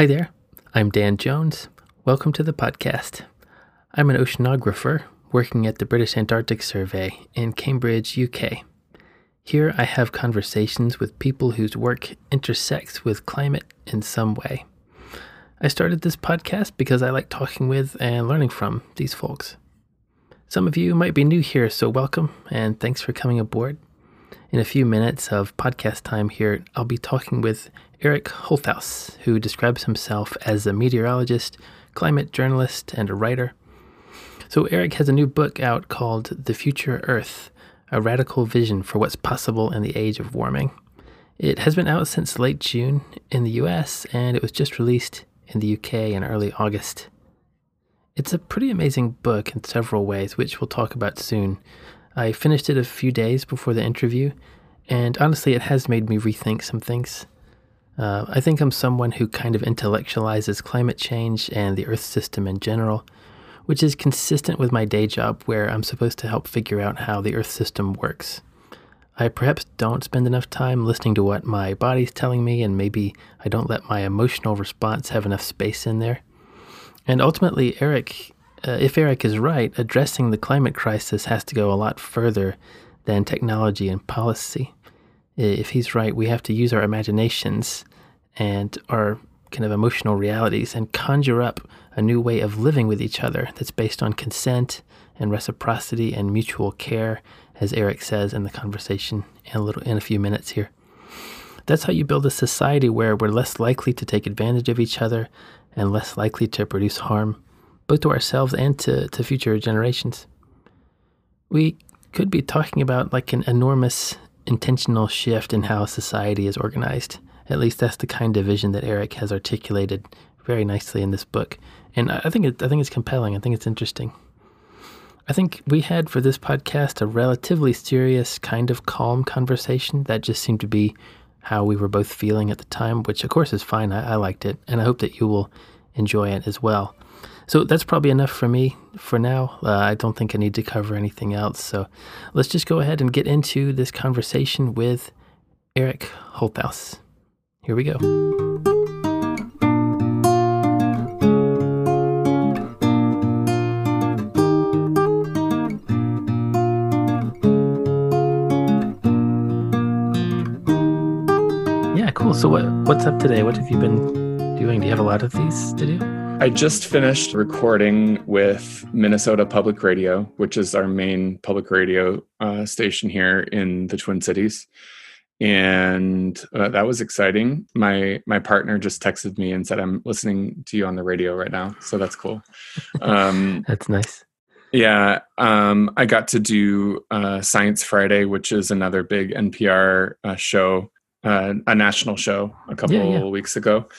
Hi there, I'm Dan Jones. Welcome to the podcast. I'm an oceanographer working at the British Antarctic Survey in Cambridge, UK. Here I have conversations with people whose work intersects with climate in some way. I started this podcast because I like talking with and learning from these folks. Some of you might be new here, so welcome and thanks for coming aboard. In a few minutes of podcast time here, I'll be talking with Eric Holthaus, who describes himself as a meteorologist, climate journalist, and a writer. So, Eric has a new book out called The Future Earth A Radical Vision for What's Possible in the Age of Warming. It has been out since late June in the US, and it was just released in the UK in early August. It's a pretty amazing book in several ways, which we'll talk about soon. I finished it a few days before the interview, and honestly, it has made me rethink some things. Uh, I think I'm someone who kind of intellectualizes climate change and the Earth system in general, which is consistent with my day job where I'm supposed to help figure out how the Earth system works. I perhaps don't spend enough time listening to what my body's telling me, and maybe I don't let my emotional response have enough space in there. And ultimately, Eric uh, if Eric is right, addressing the climate crisis has to go a lot further than technology and policy. If he's right, we have to use our imaginations and our kind of emotional realities and conjure up a new way of living with each other that's based on consent and reciprocity and mutual care, as Eric says in the conversation in a little in a few minutes here. That's how you build a society where we're less likely to take advantage of each other and less likely to produce harm both to ourselves and to, to future generations. We could be talking about like an enormous intentional shift in how society is organized. At least that's the kind of vision that Eric has articulated very nicely in this book. And I think it, I think it's compelling. I think it's interesting. I think we had for this podcast a relatively serious, kind of calm conversation that just seemed to be how we were both feeling at the time, which of course is fine. I, I liked it, and I hope that you will enjoy it as well. So that's probably enough for me for now. Uh, I don't think I need to cover anything else. So let's just go ahead and get into this conversation with Eric Holthaus. Here we go. Yeah, cool. So what what's up today? What have you been doing? Do you have a lot of these to do? I just finished recording with Minnesota Public Radio, which is our main public radio uh, station here in the Twin Cities, and uh, that was exciting. My my partner just texted me and said, "I'm listening to you on the radio right now," so that's cool. Um, that's nice. Yeah, um, I got to do uh, Science Friday, which is another big NPR uh, show, uh, a national show, a couple yeah, yeah. weeks ago,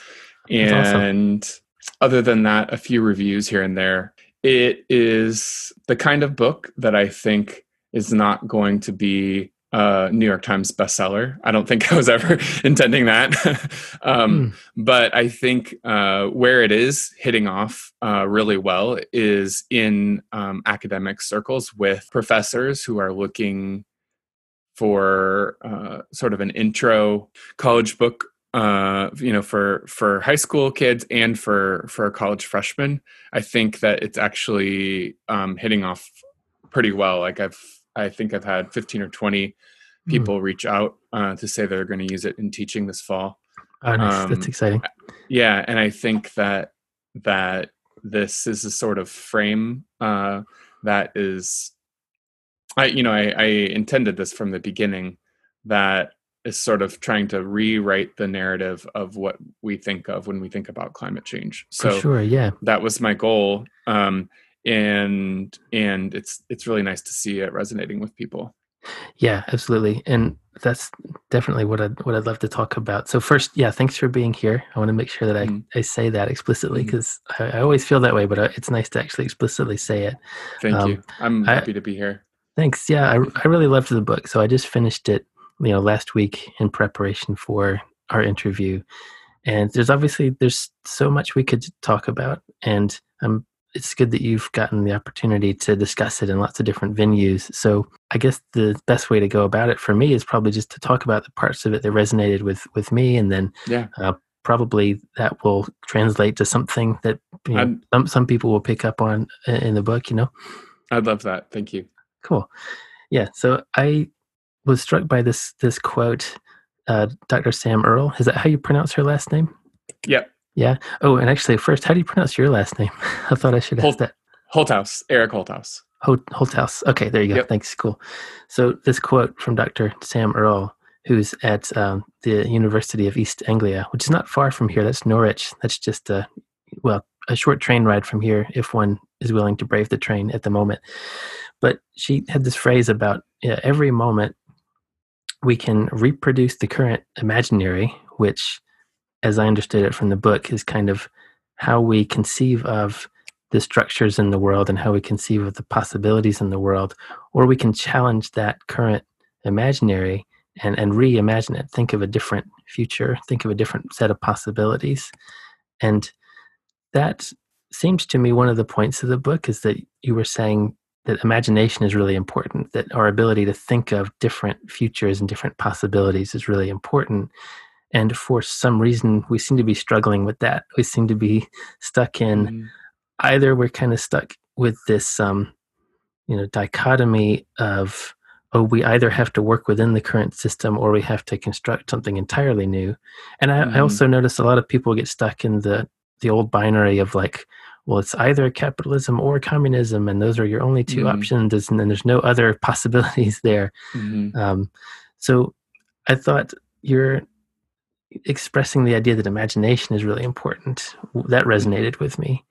and. Awesome other than that, a few reviews here and there. It is the kind of book that I think is not going to be a New York Times bestseller. I don't think I was ever intending that. um, mm. But I think uh, where it is hitting off uh, really well is in um, academic circles with professors who are looking for uh, sort of an intro college book uh, you know, for for high school kids and for for college freshmen, I think that it's actually um, hitting off pretty well. Like I've I think I've had 15 or 20 hmm. people mm. reach out uh, to say they're going to use it in teaching this fall. Oh, nice. Um, That's exciting. Yeah, and I think that that this is a sort of frame uh, that is, I you know I, I intended this from the beginning that is sort of trying to rewrite the narrative of what we think of when we think about climate change. So For sure, yeah, that was my goal, um, and and it's it's really nice to see it resonating with people. Yeah, absolutely, and that's definitely what I what I'd love to talk about. So first, yeah, thanks for being here. I want to make sure that I, mm. I say that explicitly because mm. I, I, always feel that way, but uh, it's nice to actually explicitly say it. Thank um, you. I'm happy I, to be here. Thanks. Yeah, I, I really loved the book. So I just finished it you know last week in preparation for our interview and there's obviously there's so much we could talk about and um, it's good that you've gotten the opportunity to discuss it in lots of different venues so i guess the best way to go about it for me is probably just to talk about the parts of it that resonated with with me and then yeah. uh, probably that will translate to something that you know, some some people will pick up on in the book. You know, I'd love that. Thank you. Cool. Yeah. So I was struck by this this quote. Uh, Dr. Sam Earle. Is that how you pronounce her last name? Yep. Yeah. Oh, and actually, first, how do you pronounce your last name? I thought I should ask that. Holthaus, Eric Holthaus. Holt Holthaus. Okay, there you go. Yep. Thanks. Cool. So this quote from Dr. Sam Earle, who's at um, the University of East Anglia, which is not far from here. That's Norwich. That's just a well a short train ride from here if one is willing to brave the train at the moment. But she had this phrase about yeah, every moment we can reproduce the current imaginary, which, as I understood it from the book, is kind of how we conceive of the structures in the world and how we conceive of the possibilities in the world, or we can challenge that current imaginary and, and reimagine it, think of a different future, think of a different set of possibilities. And that seems to me one of the points of the book is that you were saying that imagination is really important, that our ability to think of different futures and different possibilities is really important. And for some reason, we seem to be struggling with that. We seem to be stuck in mm-hmm. either we're kind of stuck with this, um, you know, dichotomy of, oh, we either have to work within the current system or we have to construct something entirely new. And I, mm-hmm. I also notice a lot of people get stuck in the the old binary of like, well, it's either capitalism or communism, and those are your only 2 mm-hmm. options, and then there's no other possibilities there. Mm-hmm. Um, so I thought you're expressing the idea that imagination is really important. That resonated with me.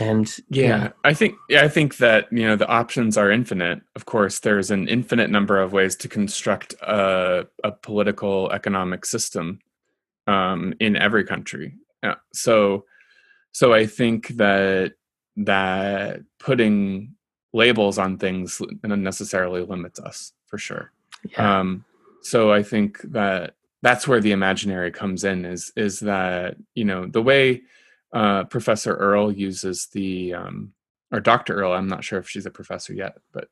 And yeah, yeah, I think yeah, I think that you know the options are infinite. Of course, there's an infinite number of ways to construct a, a political economic system um, in every country. Yeah. So so I think that that putting labels on things unnecessarily limits us for sure. Yeah. Um, so I think that that's where the imaginary comes in is is that you know the way uh, Professor Earle uses the um, or Dr. Earle. I'm not sure if she's a professor yet, but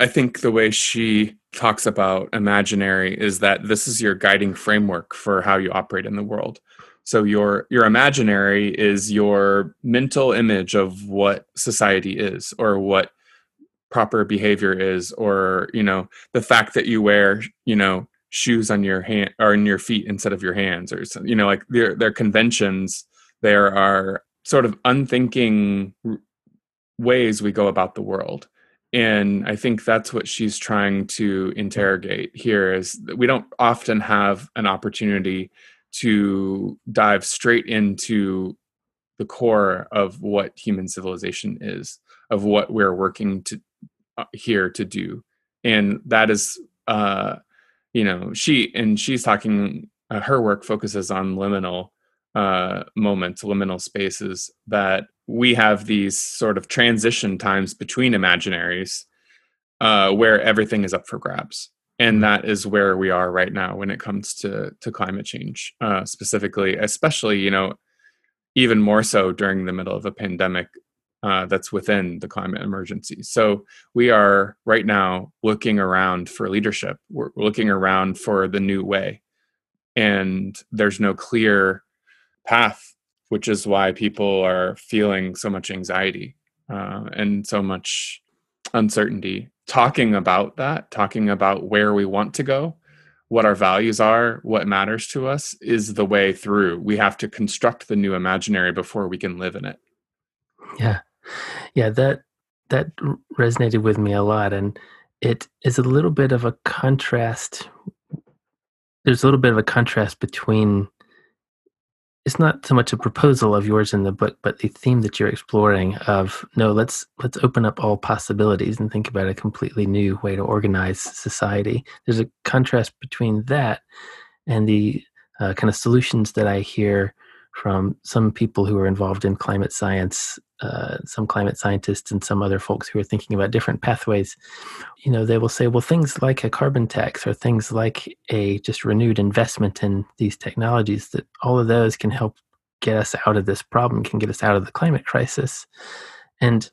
I think the way she talks about imaginary is that this is your guiding framework for how you operate in the world. So your your imaginary is your mental image of what society is or what proper behavior is or you know the fact that you wear you know shoes on your hand or in your feet instead of your hands or you know like there are conventions. There are sort of unthinking ways we go about the world. And i think that's what she's trying to interrogate here is that we don't often have an opportunity to dive straight into the core of what human civilization is, of what we're working to uh, here to do, and that is, uh, you know, she and she's talking. Uh, her work focuses on liminal uh, moments, liminal spaces that we have these sort of transition times between imaginaries uh, where everything is up for grabs and that is where we are right now when it comes to to climate change uh, specifically especially you know even more so during the middle of a pandemic uh, that's within the climate emergency. So we are right now looking around for leadership. We're looking around for the new way. And there's no clear path which is why people are feeling so much anxiety uh, and so much uncertainty talking about that, talking about where we want to go, what our values are, what matters to us is the way through. We have to construct the new imaginary before we can live in it. Yeah. Yeah, that that resonated with me a lot and it is a little bit of a contrast there's a little bit of a contrast between it's not so much a proposal of yours in the book but the theme that you're exploring of no let's let's open up all possibilities and think about a completely new way to organize society. There's a contrast between that and the uh, kind of solutions that i hear from some people who are involved in climate science, uh, some climate scientists, and some other folks who are thinking about different pathways. You know, they will say, well, things like a carbon tax or things like a just renewed investment in these technologies, that all of those can help get us out of this problem, can get us out of the climate crisis. And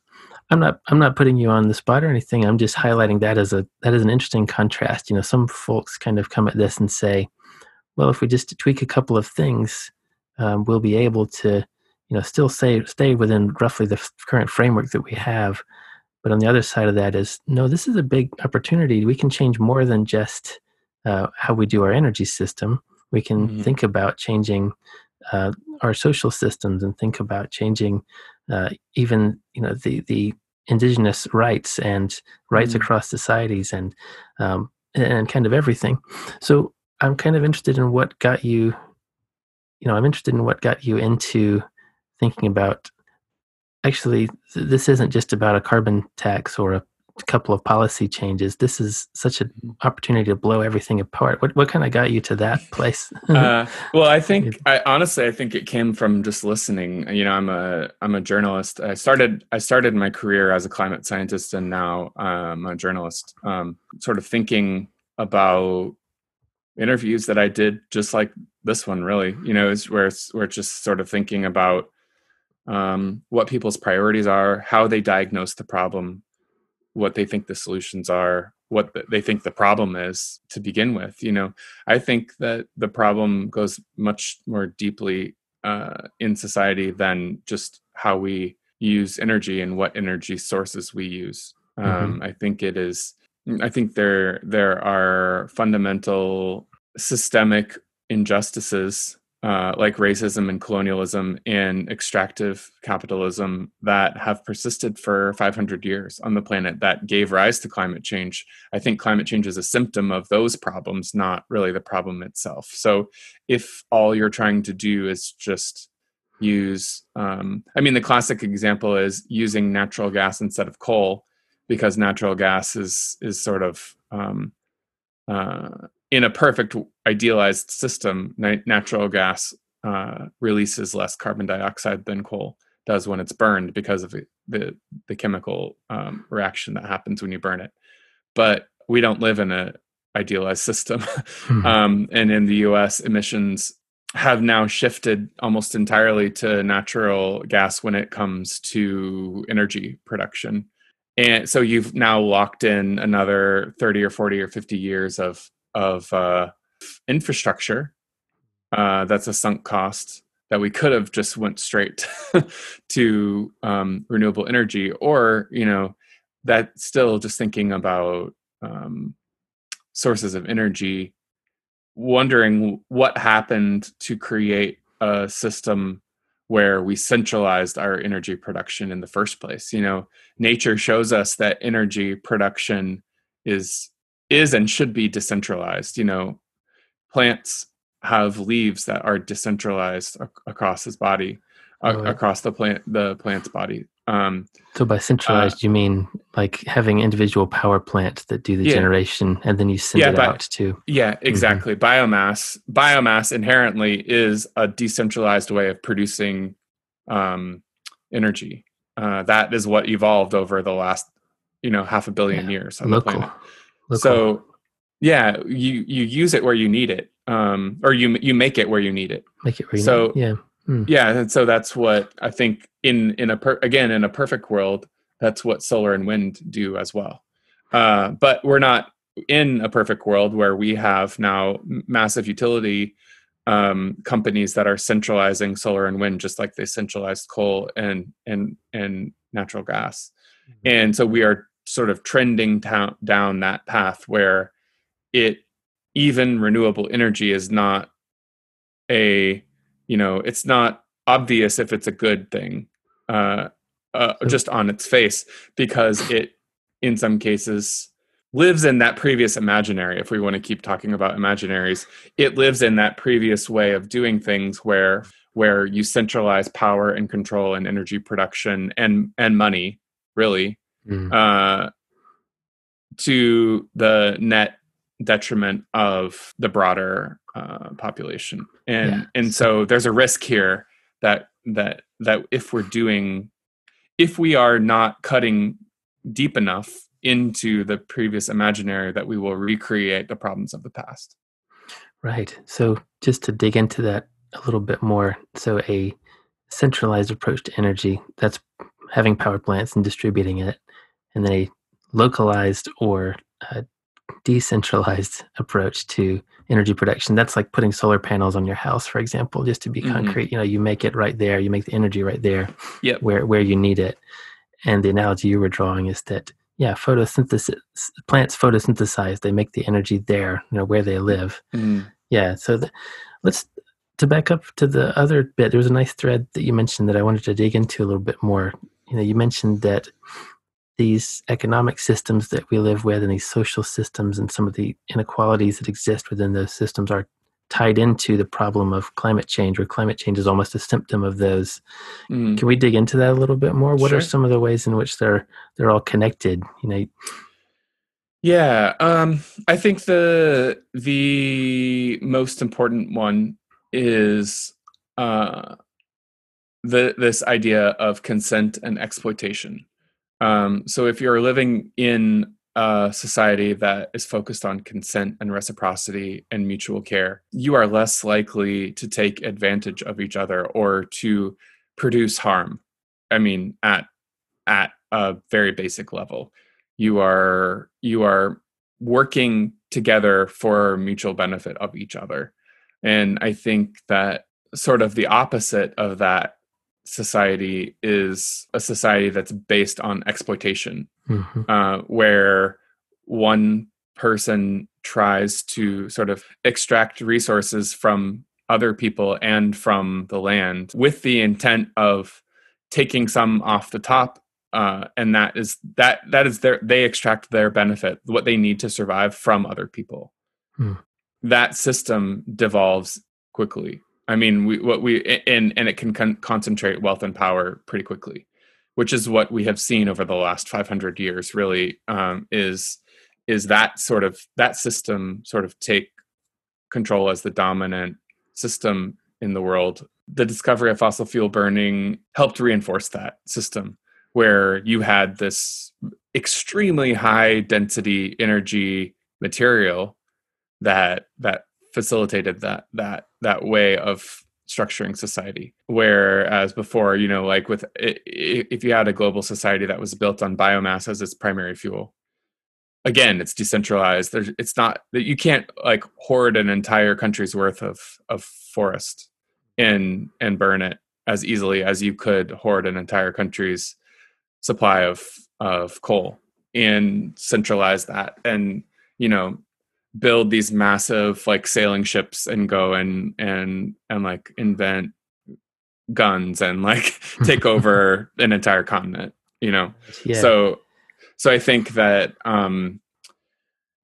I'm not I'm not putting you on the spot or anything. I'm just highlighting that as a that is an interesting contrast. You know, some folks kind of come at this and say, well, if we just tweak a couple of things, um, we'll be able to you know still say stay within roughly the current framework that we have but on the other side of that is no this is a big opportunity we can change more than just uh, how we do our energy system we can mm-hmm. think about changing uh, our social systems and think about changing uh, even you know the the indigenous rights and rights mm-hmm. across societies and um, and kind of everything so i'm kind of interested in what got you you know i'm interested in what got you into thinking about actually this isn't just about a carbon tax or a couple of policy changes. This is such an opportunity to blow everything apart. What, what kind of got you to that place? Uh, well i think i honestly i think it came from just listening. You know i'm a i'm a journalist. I started i started my career as a climate scientist and now i'm a journalist. Um, sort of thinking about interviews that i did just like this one really. You know is where it's, we're just sort of thinking about um, what people's priorities are, how they diagnose the problem, what they think the solutions are, what the, they think the problem is to begin with. You know, I think that the problem goes much more deeply uh, in society than just how we use energy and what energy sources we use. Um, mm-hmm. I think it is. I think there there are fundamental systemic injustices uh, like racism and colonialism and extractive capitalism that have persisted for 500 years on the planet that gave rise to climate change. I think climate change is a symptom of those problems, not really the problem itself. So, if all you're trying to do is just use, um, I mean, the classic example is using natural gas instead of coal, because natural gas is is sort of um, uh, in a perfect idealized system, natural gas uh, releases less carbon dioxide than coal does when it's burned because of the the chemical um, reaction that happens when you burn it. But we don't live in a idealized system, mm-hmm. um, and in the U.S., emissions have now shifted almost entirely to natural gas when it comes to energy production. And so you've now locked in another 30 or 40 or 50 years of of uh, infrastructure uh, that's a sunk cost that we could have just went straight to um, renewable energy or you know that still just thinking about um, sources of energy wondering what happened to create a system where we centralized our energy production in the first place you know nature shows us that energy production is is and should be decentralized. You know, plants have leaves that are decentralized ac- across his body, oh, across the plant the plant's body. Um, so by centralized, uh, you mean like having individual power plants that do the yeah. generation, and then you send yeah, it out to. Yeah, mm-hmm. exactly. Mm-hmm. Biomass biomass inherently is a decentralized way of producing um, energy. Uh, that is what evolved over the last, you know, half a billion yeah. years on Local. the planet. So yeah, you you use it where you need it, um, or you you make it where you need it. Make it where you so, need it. Yeah. Mm. Yeah, and so that's what I think in in a per, again in a perfect world, that's what solar and wind do as well. Uh, but we're not in a perfect world where we have now massive utility um, companies that are centralizing solar and wind just like they centralized coal and and and natural gas. Mm-hmm. And so we are sort of trending down, down that path where it even renewable energy is not a you know it's not obvious if it's a good thing uh, uh, just on its face because it in some cases lives in that previous imaginary if we want to keep talking about imaginaries it lives in that previous way of doing things where where you centralize power and control and energy production and and money really mm. uh, to the net detriment of the broader uh, population. And yeah. and so there's a risk here that that that if we're doing if we are not cutting deep enough into the previous imaginary that we will recreate the problems of the past. Right. So just to dig into that a little bit more, so a centralized approach to energy that's having power plants and distributing it and then a localized or uh, decentralized approach to energy production. That's like putting solar panels on your house, for example, just to be mm-hmm. concrete. You know, you make it right there, you make the energy right there, yep. where where you need it. And the analogy you were drawing is that yeah, photosynthesis plants photosynthesize. They make the energy there, you know, where they live. Mm. Yeah. So the, let's to back up to the other bit. There was a nice thread that you mentioned that I wanted to dig into a little bit more. You know, you mentioned that these economic systems that we live with and these social systems and some of the inequalities that exist within those systems are tied into the problem of climate change where climate change is almost a symptom of those mm. can we dig into that a little bit more what sure. are some of the ways in which they're they're all connected you know yeah um i think the the most important one is uh the this idea of consent and exploitation um, so if you're living in a society that is focused on consent and reciprocity and mutual care, you are less likely to take advantage of each other or to produce harm. I mean, at at a very basic level, you are you are working together for mutual benefit of each other, and I think that sort of the opposite of that society is a society that's based on exploitation, mm-hmm. uh, where one person tries to sort of extract resources from other people and from the land with the intent of taking some off the top uh, and that is that that is their they extract their benefit what they need to survive from other people hmm. that system devolves quickly I mean, we what we and and it can con- concentrate wealth and power pretty quickly, which is what we have seen over the last 500 years. Really, um, is is that sort of that system sort of take control as the dominant system in the world. The discovery of fossil fuel burning helped reinforce that system, where you had this extremely high density energy material that that facilitated that that that way of structuring society. Whereas before you know like with if you had a global society that was built on biomass as its primary fuel again it's decentralized. There's it's not that you can't like hoard an entire country's worth of of forest and and burn it as easily as you could hoard an entire country's supply of of coal and centralize that. And you know build these massive like sailing ships and go and and and like invent guns and like take over an entire continent you know yeah. so so i think that um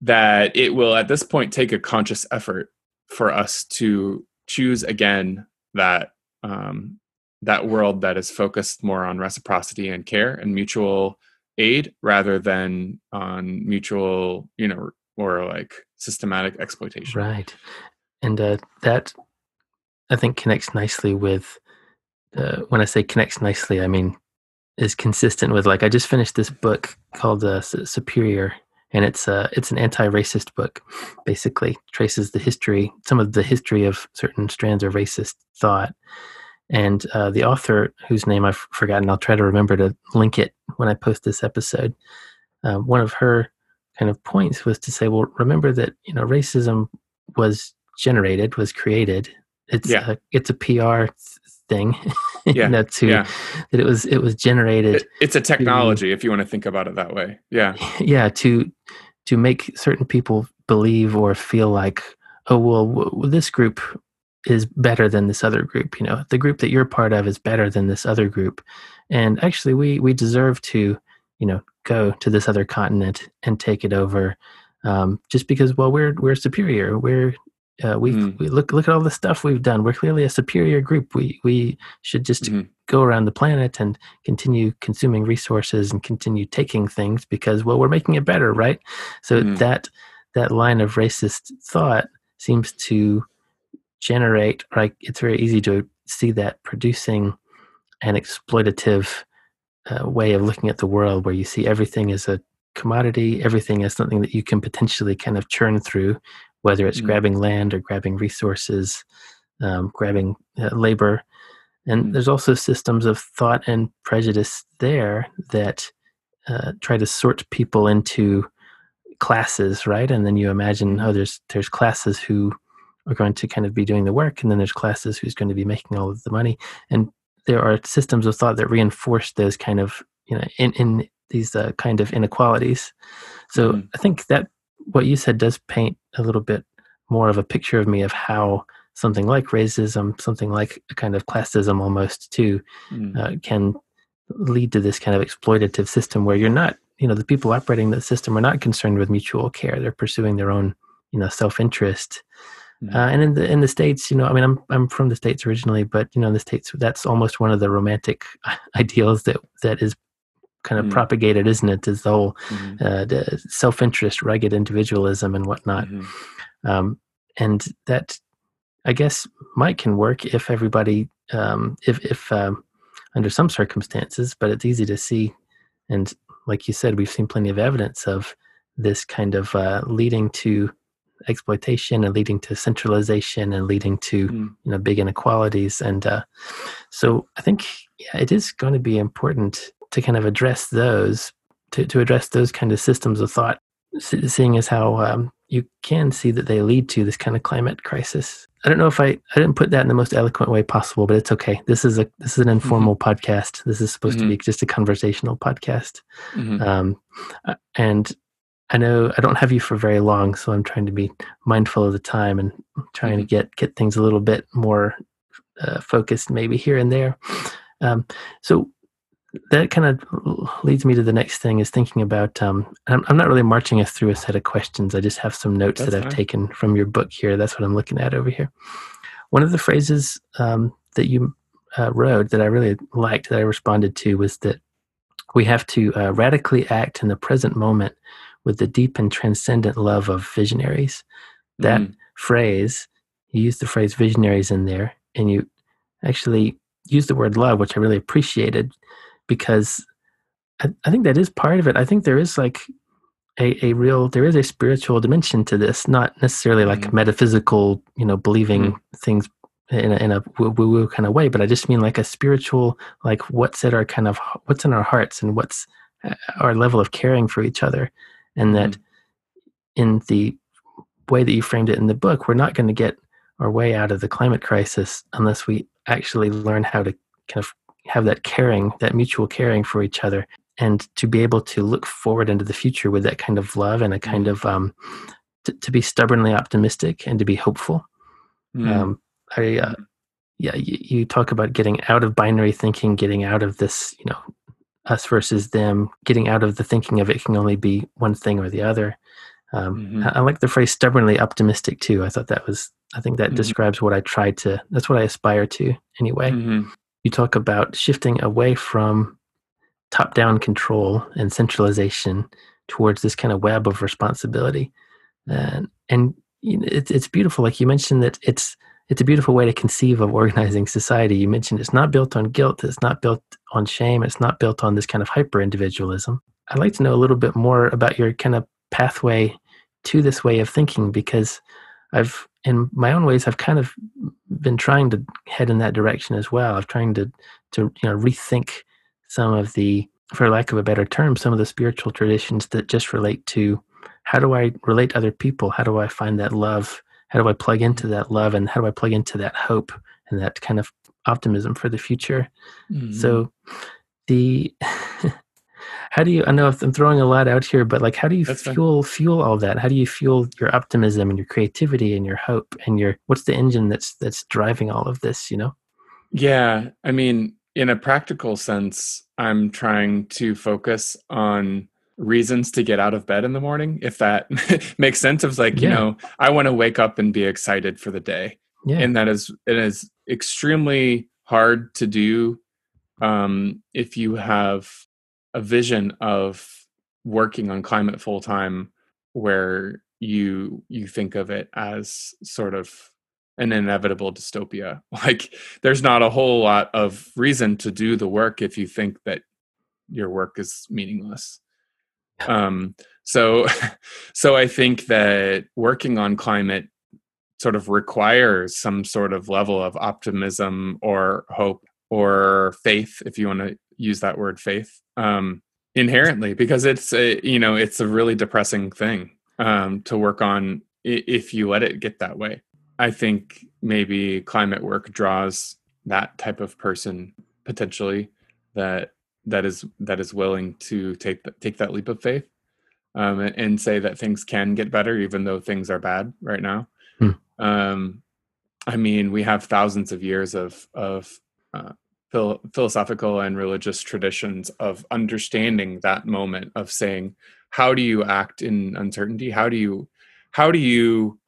that it will at this point take a conscious effort for us to choose again that um that world that is focused more on reciprocity and care and mutual aid rather than on mutual you know or like systematic exploitation. Right. And uh, that I think connects nicely with uh, when I say connects nicely, I mean is consistent with like I just finished this book called uh, Superior, and it's uh it's an anti-racist book. Basically, traces the history, some of the history of certain strands of racist thought, and uh, the author, whose name I've forgotten, I'll try to remember to link it when I post this episode. Uh, one of her kind of points was to say, well, remember that you know racism was generated, was created. It's yeah. a, it's a PR thing. Yeah. you know, to, yeah. That it was it was generated. It, it's a technology, to, if you want to think about it that way. Yeah. Yeah. To to make certain people believe or feel like, oh well, w- this group is better than this other group. You know, the group that you're part of is better than this other group, and actually, we we deserve to you know go to this other continent and take it over um, just because well we're we're superior we're uh, we mm. we look look at all the stuff we've done we're clearly a superior group we we should just mm. go around the planet and continue consuming resources and continue taking things because well we're making it better right so mm. that that line of racist thought seems to generate like it's very easy to see that producing an exploitative uh, way of looking at the world where you see everything as a commodity, everything as something that you can potentially kind of churn through, whether it's mm grabbing land or grabbing resources, um, grabbing uh, labor. And mm there's also systems of thought and prejudice there that uh, try to sort people into classes, right? And then you imagine, oh, there's there's classes who are going to kind of be doing the work, and then there's classes who's going to be making all of the money. And there are systems of thought that reinforce those kind of you know in in these uh, kind of inequalities. So mm. I think that what you said does paint a little bit more of a picture of me of how something like racism, something like a kind of classism almost too, mm. uh, can lead to this kind of exploitative system where you're not, you know, the people operating the system are not concerned with mutual care. They're pursuing their own, you know, self-interest. Mm. Uh, and in the in the states, you know, I mean, I'm I'm from the states originally, but you know, in the states, that's almost one of the romantic ideals that that is kind of mm propagated, isn't it? Is the whole mm-hmm. uh, the self-interest, rugged individualism, and whatnot. Mm-hmm. Um, and that, I guess, might can work if everybody, um, if if um, under some circumstances, but it's easy to see, and like you said, we've seen plenty of evidence of this kind of uh, leading to exploitation and leading to centralization and leading to mm. you know big inequalities and uh, so i think yeah it is going to be important to kind of address those, to, to address those kind of systems of thought, seeing as how um, you can see that they lead to this kind of climate crisis. I don't know if I, I didn't put that in the most eloquent way possible, but it's okay. This is a this is an informal mm-hmm. podcast. This is supposed mm-hmm. to be just a conversational podcast. Mm-hmm. Um, uh, and I know I don't have you for very long, so I'm trying to be mindful of the time and trying to mm-hmm. get get things a little bit more uh, focused, maybe here and there. Um, so that kind of leads me to the next thing is thinking about um, I'm, I'm, not really marching us through a set of questions i just have some notes that's that i've taken from your book here that's what i'm looking at over here one of the phrases um, that you uh, wrote that i really liked that i responded to was that we have to uh, radically act in the present moment with the deep and transcendent love of visionaries that mm. phrase you use the phrase visionaries in there and you actually use the word love which i really appreciated because I, I think that is part of it. I think there is like a, a real there is a spiritual dimension to this, not necessarily like mm-hmm. metaphysical, you know, believing mm-hmm. things in a, in a woo woo kind of way, but I just mean like a spiritual, like what's at our kind of what's in our hearts and what's uh, our level of caring for each other, and that mm-hmm. in the way that you framed it in the book, we're not going to get our way out of the climate crisis unless we actually learn how to kind of have that caring, that mutual caring for each other, and to be able to look forward into the future with that kind of love and a kind mm. of um, to, to, be stubbornly optimistic and to be hopeful. Mm. Um, I, uh, yeah, you, you talk about getting out of binary thinking, getting out of this, you know, us versus them, getting out of the thinking of it can only be one thing or the other. Um, mm-hmm. I, I, like the phrase stubbornly optimistic too. I thought that was, I think that mm-hmm. describes what I try to, that's what I aspire to anyway. Mm-hmm you talk about shifting away from top down control and centralization towards this kind of web of responsibility. And, and it's, it's beautiful. Like you mentioned that it's, it's a beautiful way to conceive of organizing society. You mentioned it's not built on guilt, it's not built on shame, it's not built on this kind of hyper individualism. I'd like to know a little bit more about your kind of pathway to this way of thinking because I've in my own ways I've kind of been trying to head in that direction as well. I've trying to to you know rethink some of the for lack of a better term some of the spiritual traditions that just relate to how do I relate to other people? How do I find that love? How do I plug into that love and how do I plug into that hope and that kind of optimism for the future? Mm-hmm. So the how do you i know i'm throwing a lot out here but like how do you That's fuel fine. fuel all that how do you fuel your optimism and your creativity and your hope and your what's the engine that's that's driving all of this you know yeah i mean in a practical sense i'm trying to focus on reasons to get out of bed in the morning if that makes sense. Of like you know i want to wake up and be excited for the day. Yeah. and that is it is extremely hard to do um, if you have a vision of working on climate full time where you you think of it as sort of an inevitable dystopia. Like there's not a whole lot of reason to do the work if you think that your work is meaningless um so so i think that working on climate sort of requires some sort of level of optimism or hope or faith if you want to use that word faith um, inherently because it's a you know it's a really depressing thing um, to work on if you let it get that way. I think maybe climate work draws that type of person potentially that that is that is willing to take the, take that leap of faith um, and, and, say that things can get better even though things are bad right now. Hmm. Um, I mean, we have thousands of years of of uh, phil- philosophical and religious traditions of understanding that moment of saying, how do you act in uncertainty? How do you how do you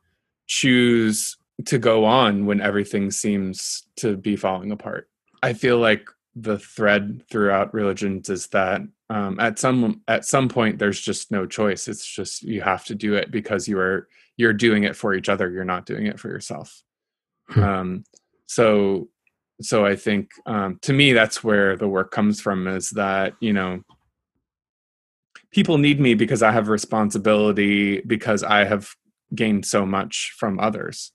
choose to go on when everything seems to be falling apart? I feel like the thread throughout religions is that um, at some at some point there's just no choice. It's just you have to do it because you are you're doing it for each other. You're not doing it for yourself. Hmm. um, so so i think um, to me that's where the work comes from is that you know people need me because i have responsibility because i have gained so much from others.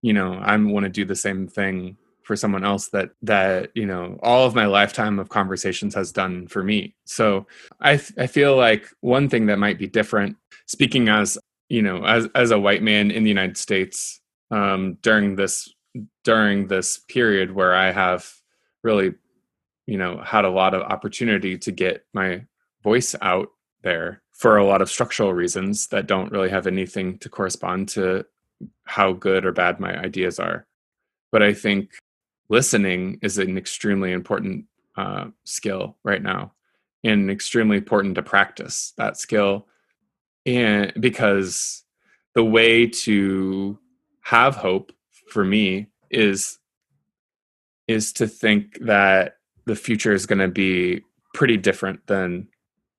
You know i want to do the same thing for someone else that that you know all of my lifetime of conversations has done for me. So i i feel like one thing that might be different speaking as you know as as a white man in the united states um during this during this period where i have really you know had a lot of opportunity to get my voice out there for a lot of structural reasons that don't really have anything to correspond to how good or bad my ideas are. But i think listening is an extremely important uh, skill right now and extremely important to practice that skill. And because the way to have hope for me is is to think that the future is going to be pretty different than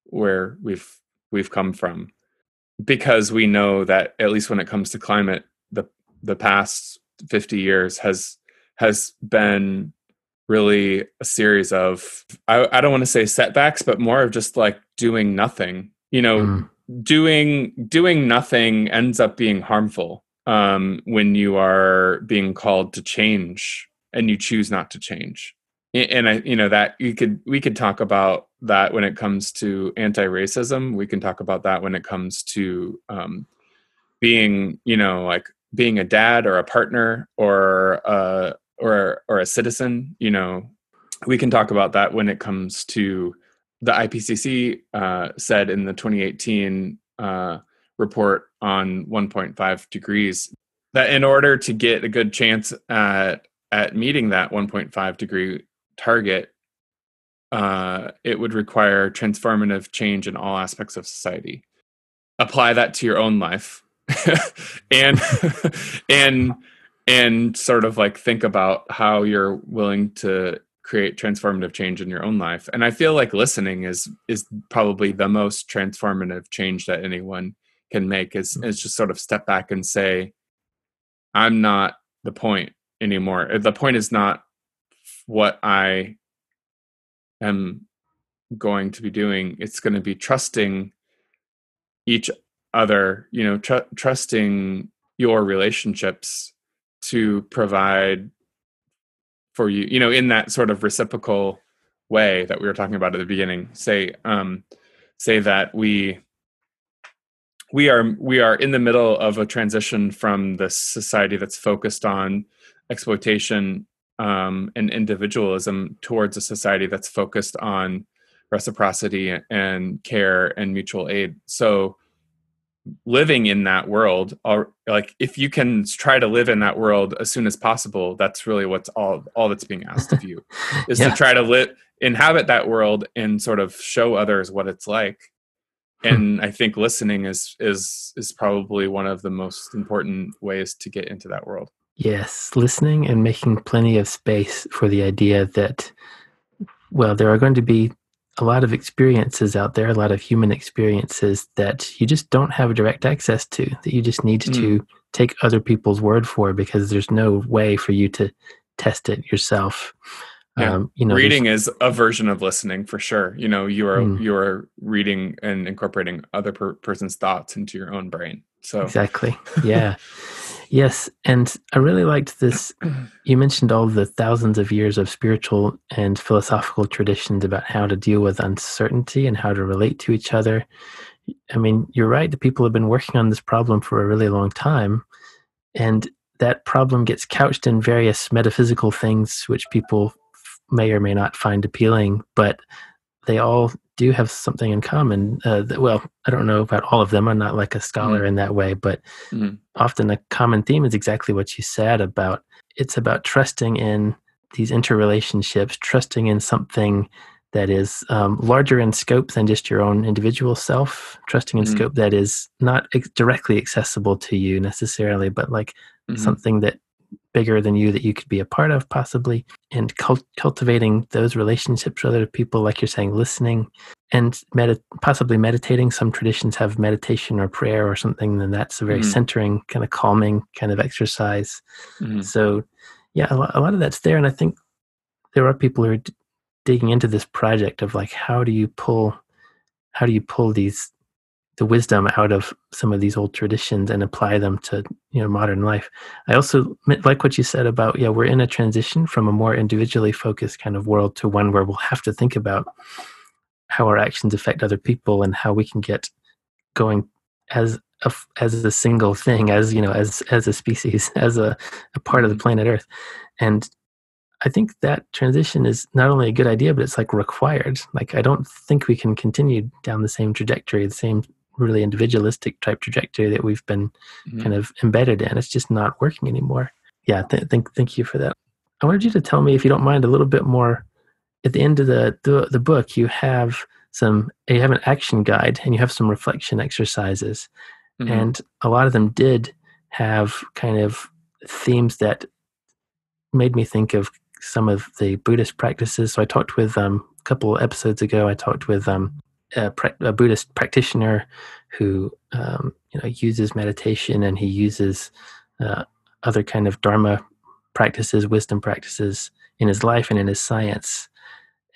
where we've we've come from. Because we know that at least when it comes to climate the the past 50 years has has been really a series of I, I don't want to say setbacks, but more of just like doing nothing. You know, mm. doing doing nothing ends up being harmful um, when you are being called to change and you choose not to change. And I, you know, that you could we could talk about that when it comes to anti-racism. We can talk about that when it comes to um, being, you know, like being a dad or a partner or a, or or a citizen you know we can talk about that when it comes to the ipcc uh, said in the 2018 uh, report on 1.5 degrees that in order to get a good chance at at meeting that 1.5 degree target uh, it would require transformative change in all aspects of society. Apply that to your own life. And and and sort of like think about how you're willing to create transformative change in your own life. And i feel like listening is is probably the most transformative change that anyone can make is mm-hmm. is just sort of step back and say i'm not the point anymore. Uh, the point is not what i am going to be doing. It's going to be trusting each other you know tr- trusting your relationships to provide for you you know in that sort of reciprocal way that we were talking about at the beginning. Say um say that we we are we are in the middle of a transition from the society that's focused on exploitation um, and individualism towards a society that's focused on reciprocity and care and mutual aid. So living in that world or like if you can try to live in that world as soon as possible that's really what's all all that's being asked of you is yeah. to try to live inhabit that world and sort of show others what it's like hmm. and i think listening is is is probably one of the most important ways to get into that world yes listening and making plenty of space for the idea that well there are going to be a lot of experiences out there, a lot of human experiences that you just don't have direct access to, that you just need mm. to take other people's word for because there's no way for you to test it yourself. Yeah. Um, you know, reading is a version of listening for sure. You know, you are mm. you are reading and incorporating other per- person's thoughts into your own brain. So exactly, yeah, Yes, and I really liked this. You mentioned all the thousands of years of spiritual and philosophical traditions about how to deal with uncertainty and how to relate to each other. I mean, you're right. The people have been working on this problem for a really long time, and that problem gets couched in various metaphysical things, which people may or may not find appealing, but they all do have something in common. Uh, that, well, I don't know about all of them. I'm not like a scholar mm in that way, but mm often a common theme is exactly what you said about it's about trusting in these interrelationships, trusting in something that is um, larger in scope than just your own individual self, trusting in mm scope that is not ex- directly accessible to you necessarily, but like mm-hmm. something that bigger than you that you could be a part of possibly and cult- cultivating those relationships with other people like you're saying listening and possibly meditating some traditions have meditation or prayer or something then that's a very mm-hmm. centering kind of calming kind of exercise mm-hmm. so yeah a lot, a lot, of that's there and i think there are people who are d- digging into this project of like how do you pull how do you pull these the wisdom out of some of these old traditions and apply them to you know modern life i also like what you said about yeah we're in a transition from a more individually focused kind of world to one where we'll have to think about how our actions affect other people and how we can get going as a, as a single thing as you know as as a species as a, a part of the mm-hmm. planet earth and I think that transition is not only a good idea, but it's like required. Like, I don't think we can continue down the same trajectory, the same really individualistic type trajectory that we've been mm-hmm. kind of embedded in. It's just not working anymore. Yeah, th- thank thank you for that. I wanted you to tell me, if you don't mind, a little bit more. At the end of the the, the book, you have some you have an action guide and you have some reflection exercises, mm-hmm. and a lot of them did have kind of themes that made me think of some of the Buddhist practices. So I talked with um, a couple episodes ago. I talked with um, a, a Buddhist practitioner who um, you know uses meditation and he uses uh, other kind of Dharma practices, wisdom practices in his life and in his science.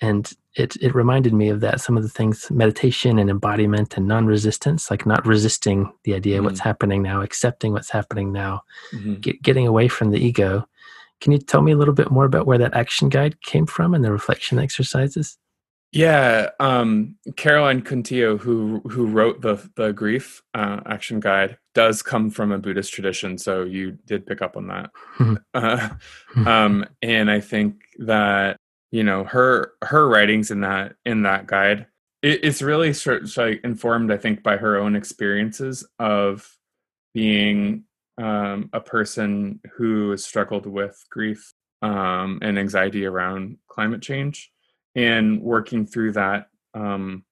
And it it reminded me of that. Some of the things, meditation and embodiment and non-resistance, like not resisting the idea mm-hmm. what's happening now, accepting what's happening now, mm-hmm. get, getting away from the ego. Can you tell me a little bit more about where that action guide came from and the reflection exercises? Yeah, um, Caroline Contillo, who who wrote the the grief uh, action guide, does come from a Buddhist tradition. So you did pick up on that, mm-hmm. uh, mm-hmm. um, and I think that you know her her writings in that in that guide it, it's really sort of like informed, I think, by her own experiences of being um, a person who has struggled with grief um, and anxiety around climate change and working through that um,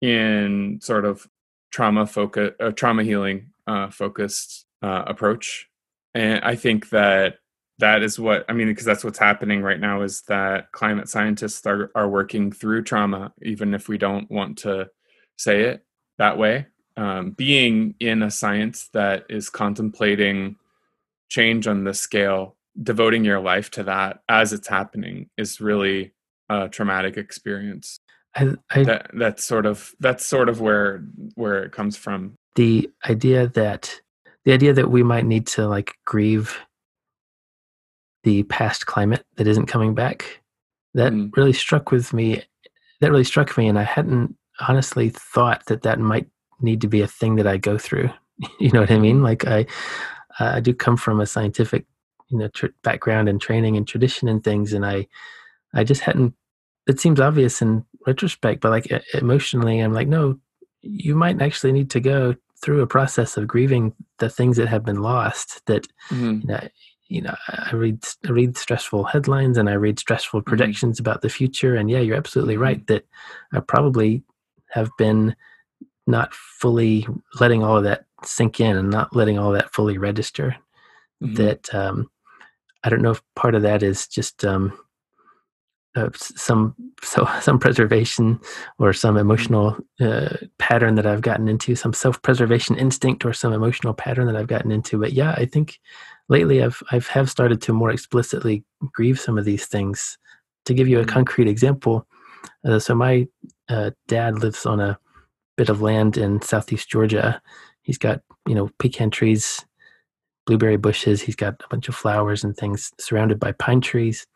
in sort of trauma focus, uh, trauma healing uh, focused uh, approach. And I think that that is what I mean because that's what's happening right now is that climate scientists are are working through trauma, even if we don't want to say it that way. Um, being in a science that is contemplating change on this scale, devoting your life to that as it's happening is really a traumatic experience. I, I, that that's sort of that's sort of where where it comes from. The idea that the idea that we might need to like grieve the past climate that isn't coming back that mm. really struck with me that really struck me and i hadn't honestly thought that that might need to be a thing that i go through you know what i mean mm-hmm. like i i do come from a scientific you know tr- background and training and tradition and things and i i just hadn't it seems obvious in retrospect, but like emotionally, I'm like, no, you might actually need to go through a process of grieving the things that have been lost. That mm-hmm. you know, you know, I read I read stressful headlines and I read stressful mm-hmm. predictions mm-hmm. about the future, and yeah, you're absolutely mm-hmm. right that I probably have been not fully letting all of that sink in and not letting all that fully register. Mm-hmm. That um, I don't know if part of that is just um, uh, some so some preservation or some emotional uh, pattern that I've gotten into, some self-preservation instinct or some emotional pattern that I've gotten into. But yeah, I think lately I've I've have started to more explicitly grieve some of these things. To give you a mm-hmm. concrete example, uh, so my uh, dad lives on a bit of land in southeast Georgia. He's got you know pecan trees blueberry bushes. He's got a bunch of flowers and things surrounded by pine trees.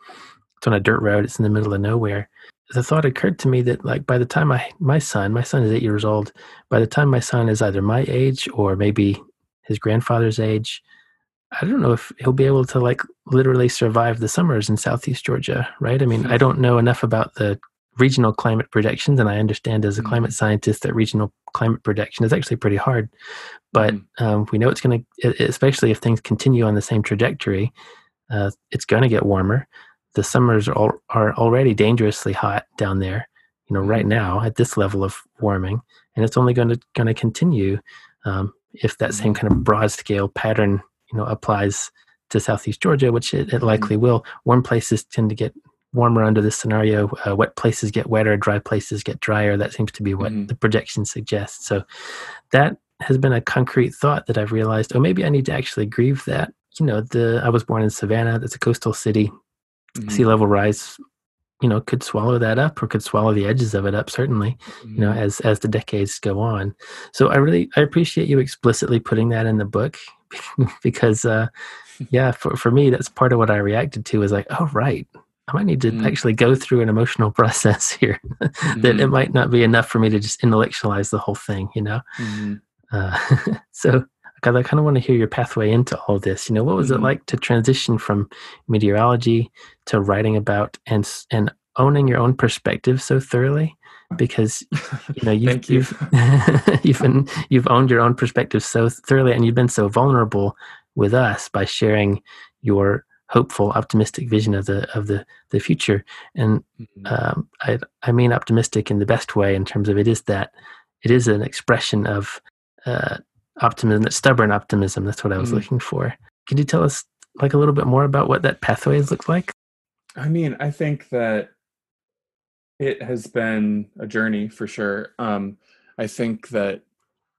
It's on a dirt road. It's in the middle of nowhere. The thought occurred to me that like by the time I my son, my son is eight years old. By the time my son is either my age or maybe his grandfather's age, I don't know if he'll be able to like literally survive the summers in Southeast Georgia, right? I mean, I don't know enough about the regional climate projections, and I understand as a climate mm-hmm. scientist that regional climate projection is actually pretty hard. But mm-hmm. um, we know it's going to, especially if things continue on the same trajectory, uh, it's going to get warmer. The summers are, all, are already dangerously hot down there, you know, right mm-hmm. now at this level of warming, and it's only going to going to continue um, if that same kind of broad scale pattern you know applies to southeast Georgia, which it, it likely will. Warm places tend to get warmer under this scenario. Uh, wet places get wetter, dry places get drier. That seems to be what mm-hmm. the projection suggests. So that has been a concrete thought that I've realized. Oh, maybe I need to actually grieve that. You know, the I was born in Savannah. That's a coastal city. Mm-hmm. Sea level rise you know could swallow that up or could swallow the edges of it up certainly mm-hmm. you know mm-hmm. as as the decades go on so i really i appreciate you explicitly putting that in the book because uh yeah for, for me that's part of what i reacted to is like oh right i might need to mm-hmm. actually go through an emotional process here that mm-hmm. it might not be enough for me to just intellectualize the whole thing you know mm-hmm. uh, so because I kind of want to hear your pathway into all this. You know, what was mm-hmm. it like to transition from meteorology to writing about and and owning your own perspective so thoroughly? Because you know you've you. you've you've, been, you've owned your own perspective so thoroughly, and you've been so vulnerable with us by sharing your hopeful, optimistic vision of the of the the future. And mm-hmm. um, I I mean optimistic in the best way in terms of it is that it is an expression of uh, optimism, that stubborn optimism. That's what I was mm looking for. Can you tell us like a little bit more about what that pathway has looked like? I mean, I think that it has been a journey for sure. Um, I think that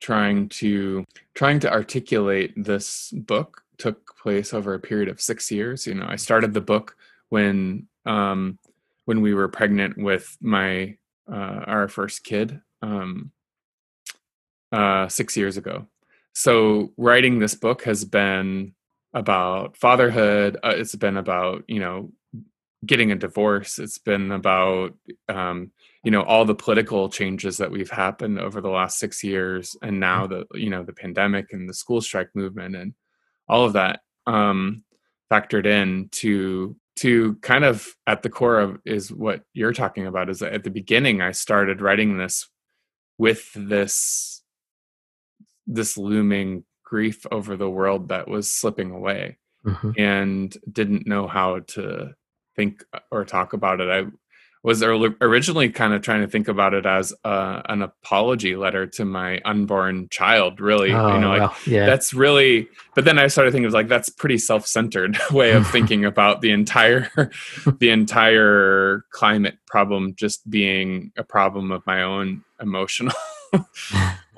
trying to trying to articulate this book took place over a period of six years. You know, I started the book when um, when we were pregnant with my uh, our first kid um, uh, six years ago, so writing this book has been about fatherhood uh, it's been about you know getting a divorce it's been about um, you know all the political changes that we've happened over the last six years and now mm. the you know the pandemic and the school strike movement and all of that um, factored in to to kind of at the core of is what you're talking about is that at the beginning i started writing this with this this looming grief over the world that was slipping away mm-hmm. and didn't know how to think or talk about it. I was originally kind of trying to think about it as uh, an apology letter to my unborn child. Really, oh, you know, like well, yeah. that's really. But then I started thinking, was like that's pretty self-centered way of thinking about the entire, the entire climate problem just being a problem of my own emotional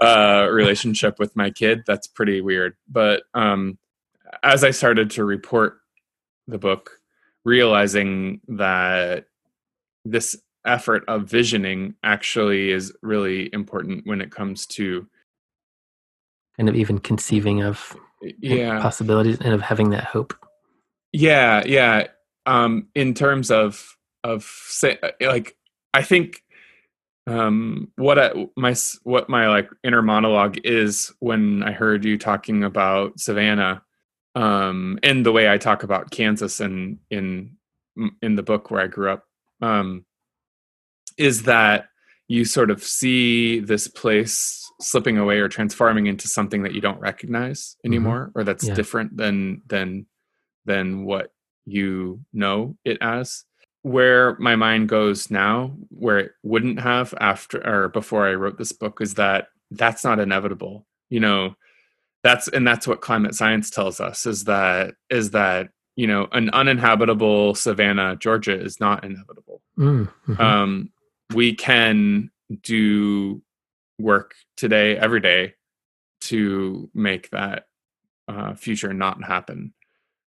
uh, relationship with my kid. That's pretty weird. But um, as I started to report the book, realizing that this effort of visioning actually is really important when it comes to kind of even conceiving of yeah possibilities and of having that hope yeah yeah um in terms of of say like i think um what I, my what my like inner monologue is when i heard you talking about savannah um and the way i talk about kansas and in in the book where i grew up um is that you sort of see this place slipping away or transforming into something that you don't recognize mm-hmm. anymore mm-hmm. or that's yeah. different than than than what you know it as where my mind goes now where it wouldn't have after or before i wrote this book is that that's not inevitable you know? That's and that's what climate science tells us is that is that you know an uninhabitable savannah georgia is not inevitable. Mm, mm-hmm. um, we can do work today every day to make that uh, future not happen.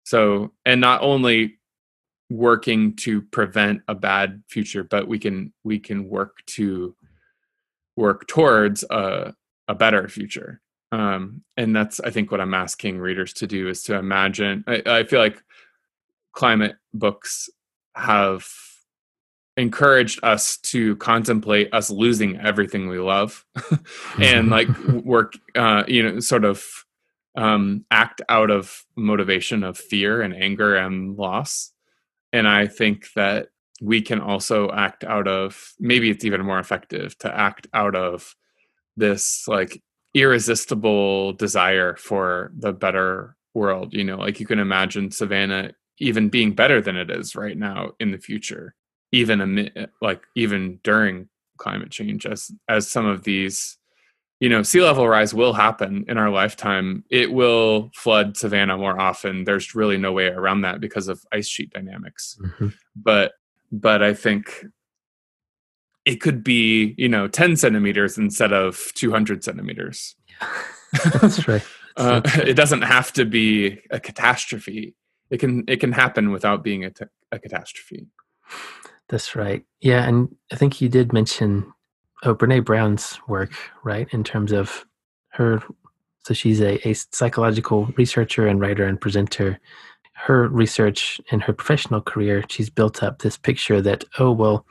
So and not only working to prevent a bad future but we can we can work to work towards a, a better future. Um, and that's i think what i'm asking readers to do is to imagine I, I feel like climate books have encouraged us to contemplate us losing everything we love and like work uh you know sort of um act out of motivation of fear and anger and loss and i think that we can also act out of maybe it's even more effective to act out of this like irresistible desire for the better world you know? Like you can imagine savannah even being better than it is right now in the future even amid, like even during climate change as as some of these you know sea level rise will happen in our lifetime. It will flood savannah more often. There's really no way around that because of ice sheet dynamics. Mm-hmm. but but i think it could be you know 10 centimeters instead of 200 centimeters. That's right uh, it doesn't have to be a catastrophe. It can it can happen without being a, t- a catastrophe. That's right. Yeah and i think you did mention oh brene brown's work right in terms of her so she's a, a psychological researcher and writer and presenter her research in her professional career she's built up this picture that oh well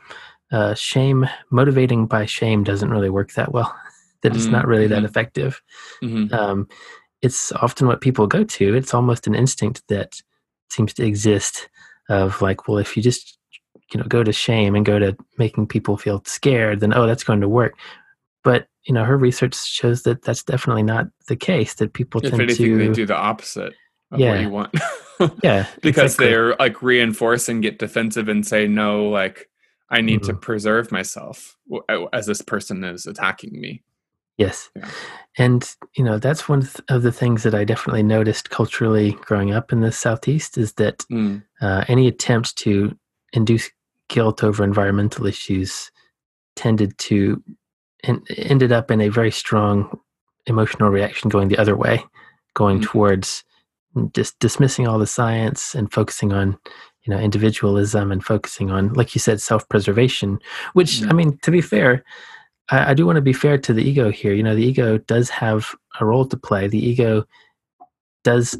uh, shame motivating by shame doesn't really work that well that it's mm-hmm. not really that mm-hmm. effective mm-hmm. um, it's often what people go to it's almost an instinct that seems to exist of like well if you just you know go to shame and go to making people feel scared then oh that's going to work but you know her research shows that that's definitely not the case that people if tend anything, to they do the opposite of yeah. what you want yeah because exactly. they're like reinforce and get defensive and say no like I need mm-hmm. to preserve myself as this person is attacking me. Yes. Yeah. And, you know, that's one of the things that I definitely noticed culturally growing up in the Southeast is that mm. uh, any attempt to induce guilt over environmental issues tended to and ended up in a very strong emotional reaction going the other way, going mm. towards just dismissing all the science and focusing on you know individualism and focusing on like you said self-preservation which mm-hmm. i mean to be fair I, I do want to be fair to the ego here you know the ego does have a role to play the ego does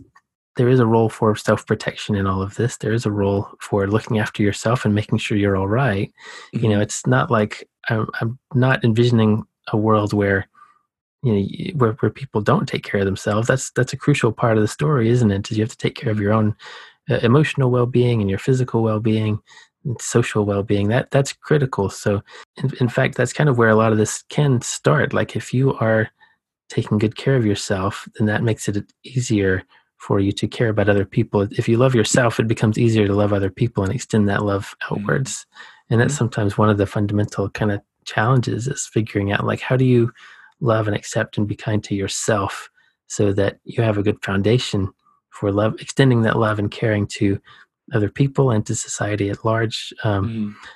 there is a role for self-protection in all of this. There is a role for looking after yourself and making sure you're all right. you know mm-hmm. it's not like I'm, I'm not envisioning a world where you know where, where people don't take care of themselves. That's that's a crucial part of the story isn't it? You have to take care of your own uh, emotional well-being and your physical well-being and social well-being. That that's critical. So in, in fact that's kind of where a lot of this can start. Like if you are taking good care of yourself then that makes it easier for you to care about other people if you love yourself it becomes easier to love other people and extend that love mm-hmm. outwards and that's mm-hmm. sometimes one of the fundamental kind of challenges is figuring out like how do you love and accept and be kind to yourself so that you have a good foundation for love, extending that love and caring to other people and to society at large. Um, mm.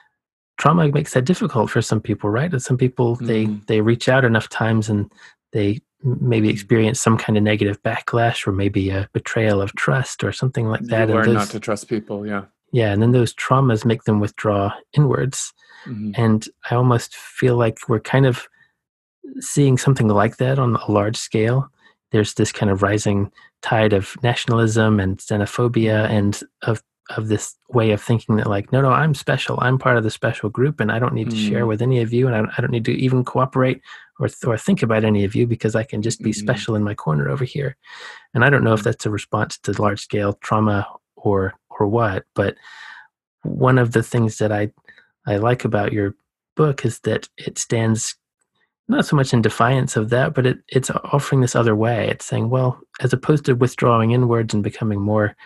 Trauma makes that difficult for some people, right? And some people mm. they they reach out enough times and they maybe mm-hmm. experience some kind of negative backlash or maybe a betrayal of trust or something like that. You learn those, not to trust people, yeah. Yeah, and then those traumas make them withdraw inwards. Mm-hmm. And I almost feel like we're kind of seeing something like that on a large scale there's this kind of rising tide of nationalism and xenophobia and of of this way of thinking that like no no i'm special i'm part of the special group and i don't need to mm. share with any of you and I don't, I don't, need to even cooperate or or think about any of you because i can just be mm. special in my corner over here and i don't know if mm-hmm. that's a response to large scale trauma or or what but one of the things that i i like about your book is that it stands not so much in defiance of that, but it, it's offering this other way. It's saying, well, as opposed to withdrawing inwards and becoming more,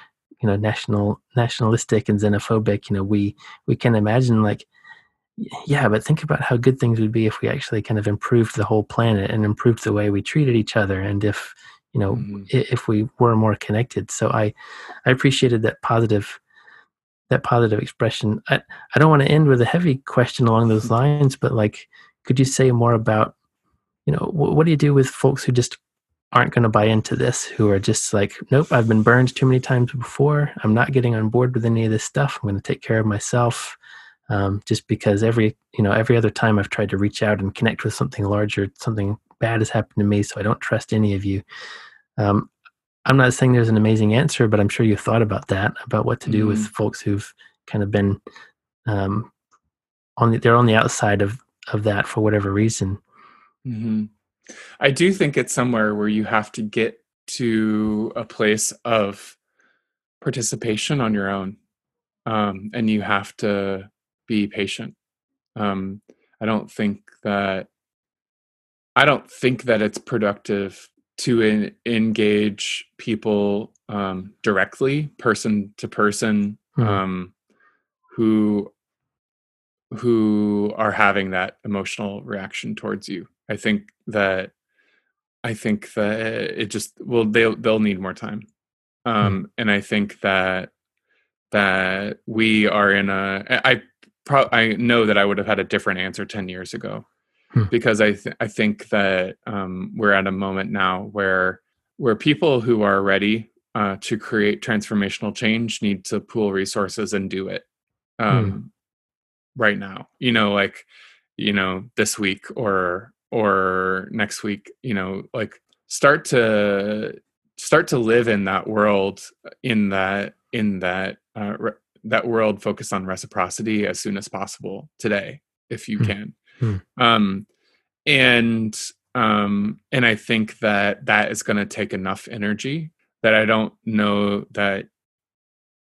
you know, national nationalistic and xenophobic, you know, we we can imagine like, yeah, but think about how good things would be if we actually kind of improved the whole planet and improved the way we treated each other, and if you know, mm-hmm. if we were more connected. So I, I appreciated that positive that positive expression. I, I don't want to end with a heavy question along those lines, but like could you say more about you know what, what do you do with folks who just aren't going to buy into this who are just like nope i've been burned too many times before i'm not getting on board with any of this stuff i'm going to take care of myself um, just because every you know every other time i've tried to reach out and connect with something larger something bad has happened to me, so I don't trust any of you. Um, I'm not saying there's an amazing answer, but I'm sure you thought about that, about what to do mm-hmm. with folks who've kind of been um, on the, they're on the outside of of that for whatever reason. Mm-hmm. I do think it's somewhere where you have to get to a place of participation on your own, um, and you have to be patient. Um, I don't think that I don't think that it's productive to in, engage people um, directly, person to person, hmm. um, who who are having that emotional reaction towards you. I think that I think that it just well they'll they'll need more time, hmm. um, mm. and I think that that we are in a I pro- I know that I would have had a different answer ten years ago hmm. because I th- I think that um, we're at a moment now where where people who are ready uh, to create transformational change need to pool resources and do it hmm. um, hmm. right now. You know, like you know this week or or next week. You know, like start to start to live in that world in that in that uh, re- that world focused on reciprocity as soon as possible today if you hmm. can Hmm. Um, and um, and I think that that is going to take enough energy that I don't know that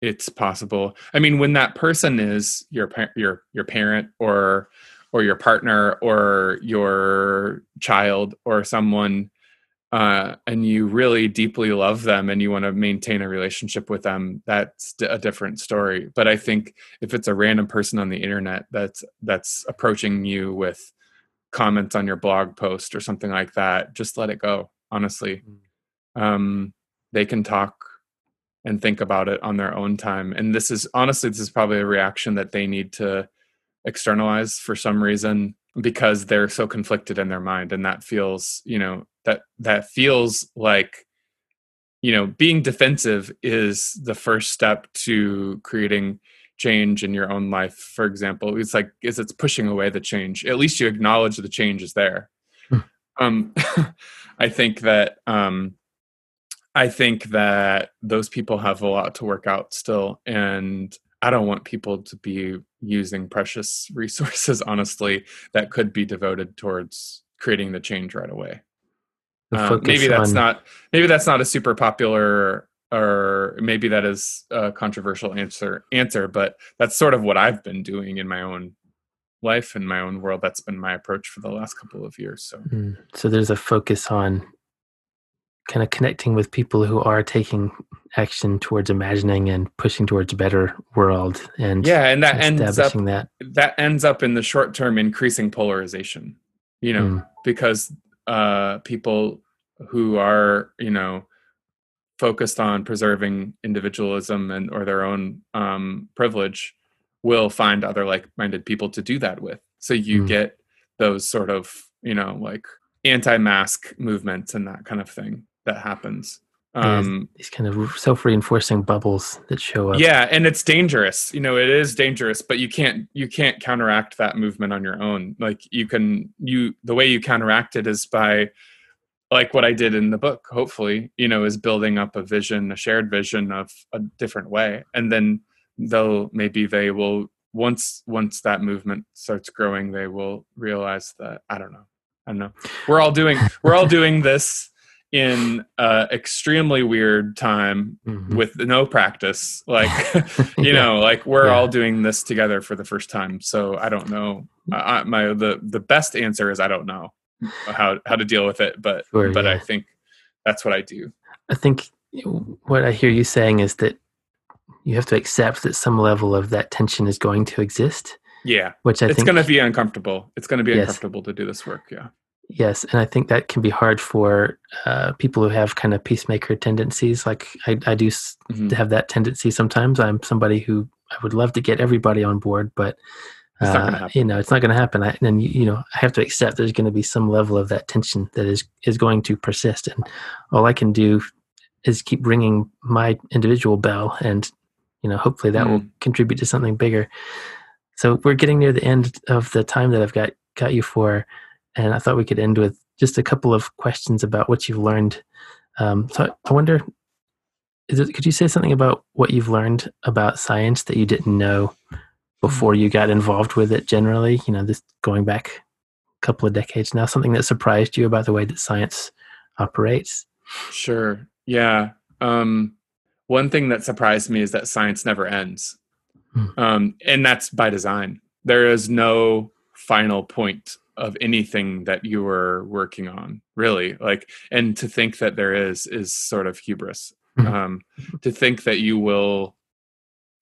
it's possible. I mean, when that person is your your your parent or or your partner or your child or someone uh, and you really deeply love them and you want to maintain a relationship with them that's a different story but i think if it's a random person on the internet that's that's approaching you with comments on your blog post or something like that just let it go honestly mm. um, they can talk and think about it on their own time and this is honestly this is probably a reaction that they need to externalize for some reason because they're so conflicted in their mind. And that feels you know that that feels like you know being defensive is the first step to creating change in your own life. For example it's like is it's pushing away the change. At least you acknowledge the change is there. Hmm. um i think that um i think that those people have a lot to work out still. And i don't want people to be using precious resources honestly that could be devoted towards creating the change right away. Uh, maybe that's on... not maybe that's not a super popular or maybe that is a controversial answer answer but that's sort of what i've been doing in my own life and my own world. That's been my approach for the last couple of years so. Mm. so there's a focus on kind of connecting with people who are taking action towards imagining and pushing towards a better world and yeah and that ends up that that ends up in the short term increasing polarization you know mm. because uh, people who are you know focused on preserving individualism and or their own um, privilege will find other like-minded people to do that with so you mm. get those sort of you know like anti-mask movements and that kind of thing that happens. Um these kind of self-reinforcing bubbles that show up. Yeah and it's dangerous. You know it is dangerous but you can't you can't counteract that movement on your own. Like you can you the way you counteract it is by like what i did in the book hopefully you know is building up a vision a shared vision of a different way. And then they'll maybe they will once once that movement starts growing they will realize that i don't know. I don't know. We're all doing we're all doing this in an extremely weird time mm-hmm. with no practice like you know like we're yeah. all doing this together for the first time so i don't know I, my the the best answer is i don't know how how to deal with it but sure, but yeah. i think that's what i do i think what i hear you saying is that you have to accept that some level of that tension is going to exist yeah which i it's think it's going to be uncomfortable it's going to be yes. uncomfortable to do this work yeah Yes, and I think that can be hard for uh, people who have kind of peacemaker tendencies. Like I, I do mm-hmm. have that tendency sometimes. I'm somebody who I would love to get everybody on board, but uh, you know, it's not going to happen. I, and you know, I have to accept there's going to be some level of that tension that is is going to persist, and all I can do is keep ringing my individual bell, and you know, hopefully that mm. will contribute to something bigger. So we're getting near the end of the time that I've got got you for. And I thought we could end with just a couple of questions about what you've learned. Um, so I wonder, it, could you say something about what you've learned about science that you didn't know before you got involved with it generally? You know, this going back a couple of decades now, something that surprised you about the way that science operates? Sure. Yeah. Um, one thing that surprised me is that science never ends. Hmm. Um, and that's by design. There is no final point of anything that you were working on, really. Like, and to think that there is is sort of hubris. Hmm. Um, to think that you will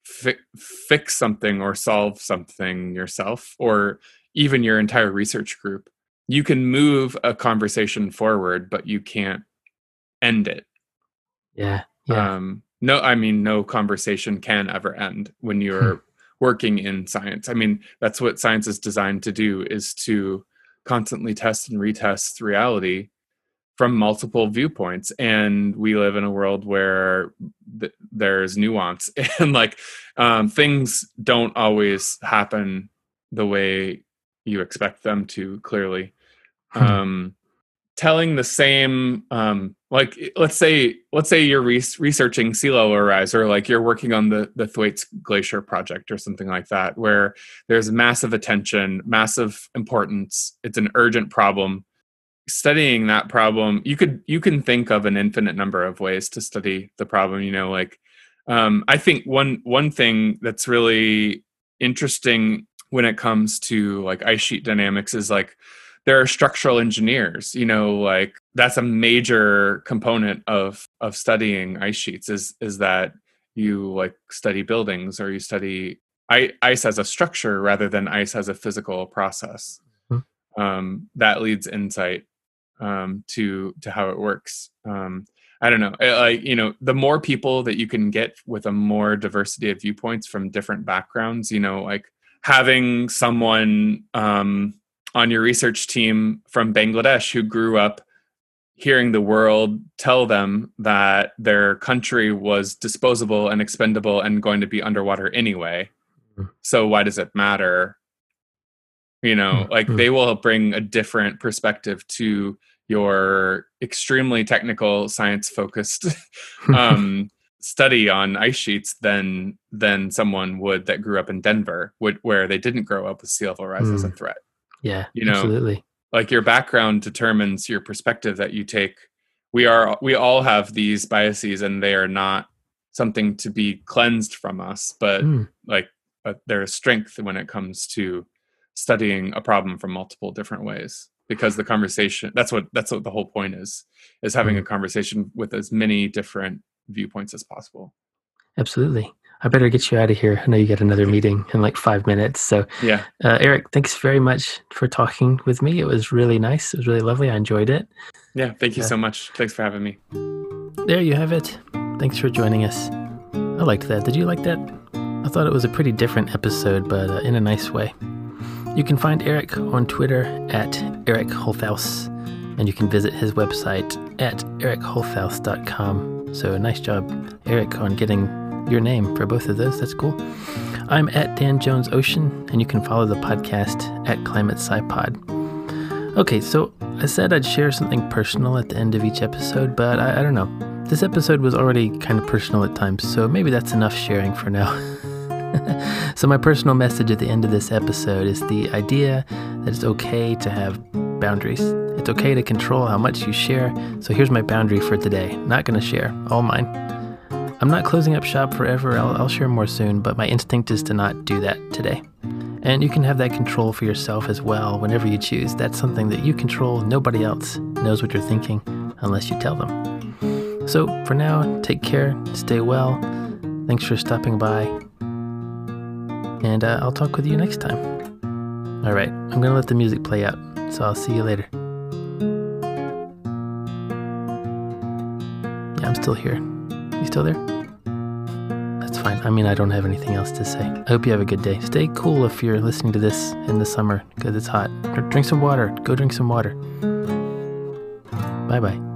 fi- fix something or solve something yourself, or even your entire research group. You can move a conversation forward, but you can't end it. Yeah. yeah. Um, no, I mean, no conversation can ever end when you're hmm. Working in science. I mean, that's what science is designed to do is to constantly test and retest reality from multiple viewpoints and we live in a world where th- there's nuance and like um, things don't always happen the way you expect them to clearly hmm. um, telling the same um, like let's say let's say you're re- researching sea level rise or like you're working on the the thwaites glacier project or something like that where there's massive attention massive importance it's an urgent problem. Studying that problem you could you can think of an infinite number of ways to study the problem you know like um, i think one one thing that's really interesting when it comes to like ice sheet dynamics is like there are structural engineers you know like that's a major component of of studying ice sheets is is that you like study buildings or you study ice as a structure rather than ice as a physical process mm-hmm. um, that leads insight um, to to how it works um, i don't know like you know the more people that you can get with a more diversity of viewpoints from different backgrounds you know like having someone um, on your research team from Bangladesh who grew up hearing the world tell them that their country was disposable and expendable and going to be underwater anyway. So why does it matter? You know, mm-hmm. like they will bring a different perspective to your extremely technical science focused um, study on ice sheets than than someone would that grew up in Denver would where they didn't grow up with sea level rise mm. as a mm. threat. Yeah, you know, absolutely. Like your background determines your perspective that you take. We are we all have these biases, and they are not something to be cleansed from us, but mm. like but there is strength when it comes to studying a problem from multiple different ways because the conversation that's what that's what the whole point is is having mm. a conversation with as many different viewpoints as possible absolutely I better get you out of here. I know you got another meeting in like five minutes. So, yeah. Uh, Eric, thanks very much for talking with me. It was really nice. It was really lovely. I enjoyed it. Yeah. Thank you uh, so much. Thanks for having me. There you have it. Thanks for joining us. I liked that. Did you like that? I thought it was a pretty different episode, but uh, in a nice way. You can find Eric on Twitter at Eric Holthaus, and you can visit his website at ericholthaus.com. So nice job, Eric, on getting your name for both of those. That's cool. I'm at Dan Jones Ocean, and you can follow the podcast at Climate SciPod. Okay, so I said I'd share something personal at the end of each episode, but I, I don't know. This episode was already kind of personal at times, so maybe that's enough sharing for now. so, my personal message at the end of this episode is the idea that it's okay to have boundaries. It's okay to control how much you share. So, here's my boundary for today not going to share, all mine. I'm not closing up shop forever, I'll, I'll share more soon, but my instinct is to not do that today. And you can have that control for yourself as well whenever you choose. That's something that you control. Nobody else knows what you're thinking unless you tell them. So for now, take care, stay well. Thanks for stopping by. And uh, I'll talk with you next time. All right, I'm going to let the music play out, so I'll see you later. Yeah, I'm still here. You still there? That's fine. I mean, I don't have anything else to say. I hope you have a good day. Stay cool if you're listening to this in the summer because it's hot. Drink some water. Go drink some water. Bye bye.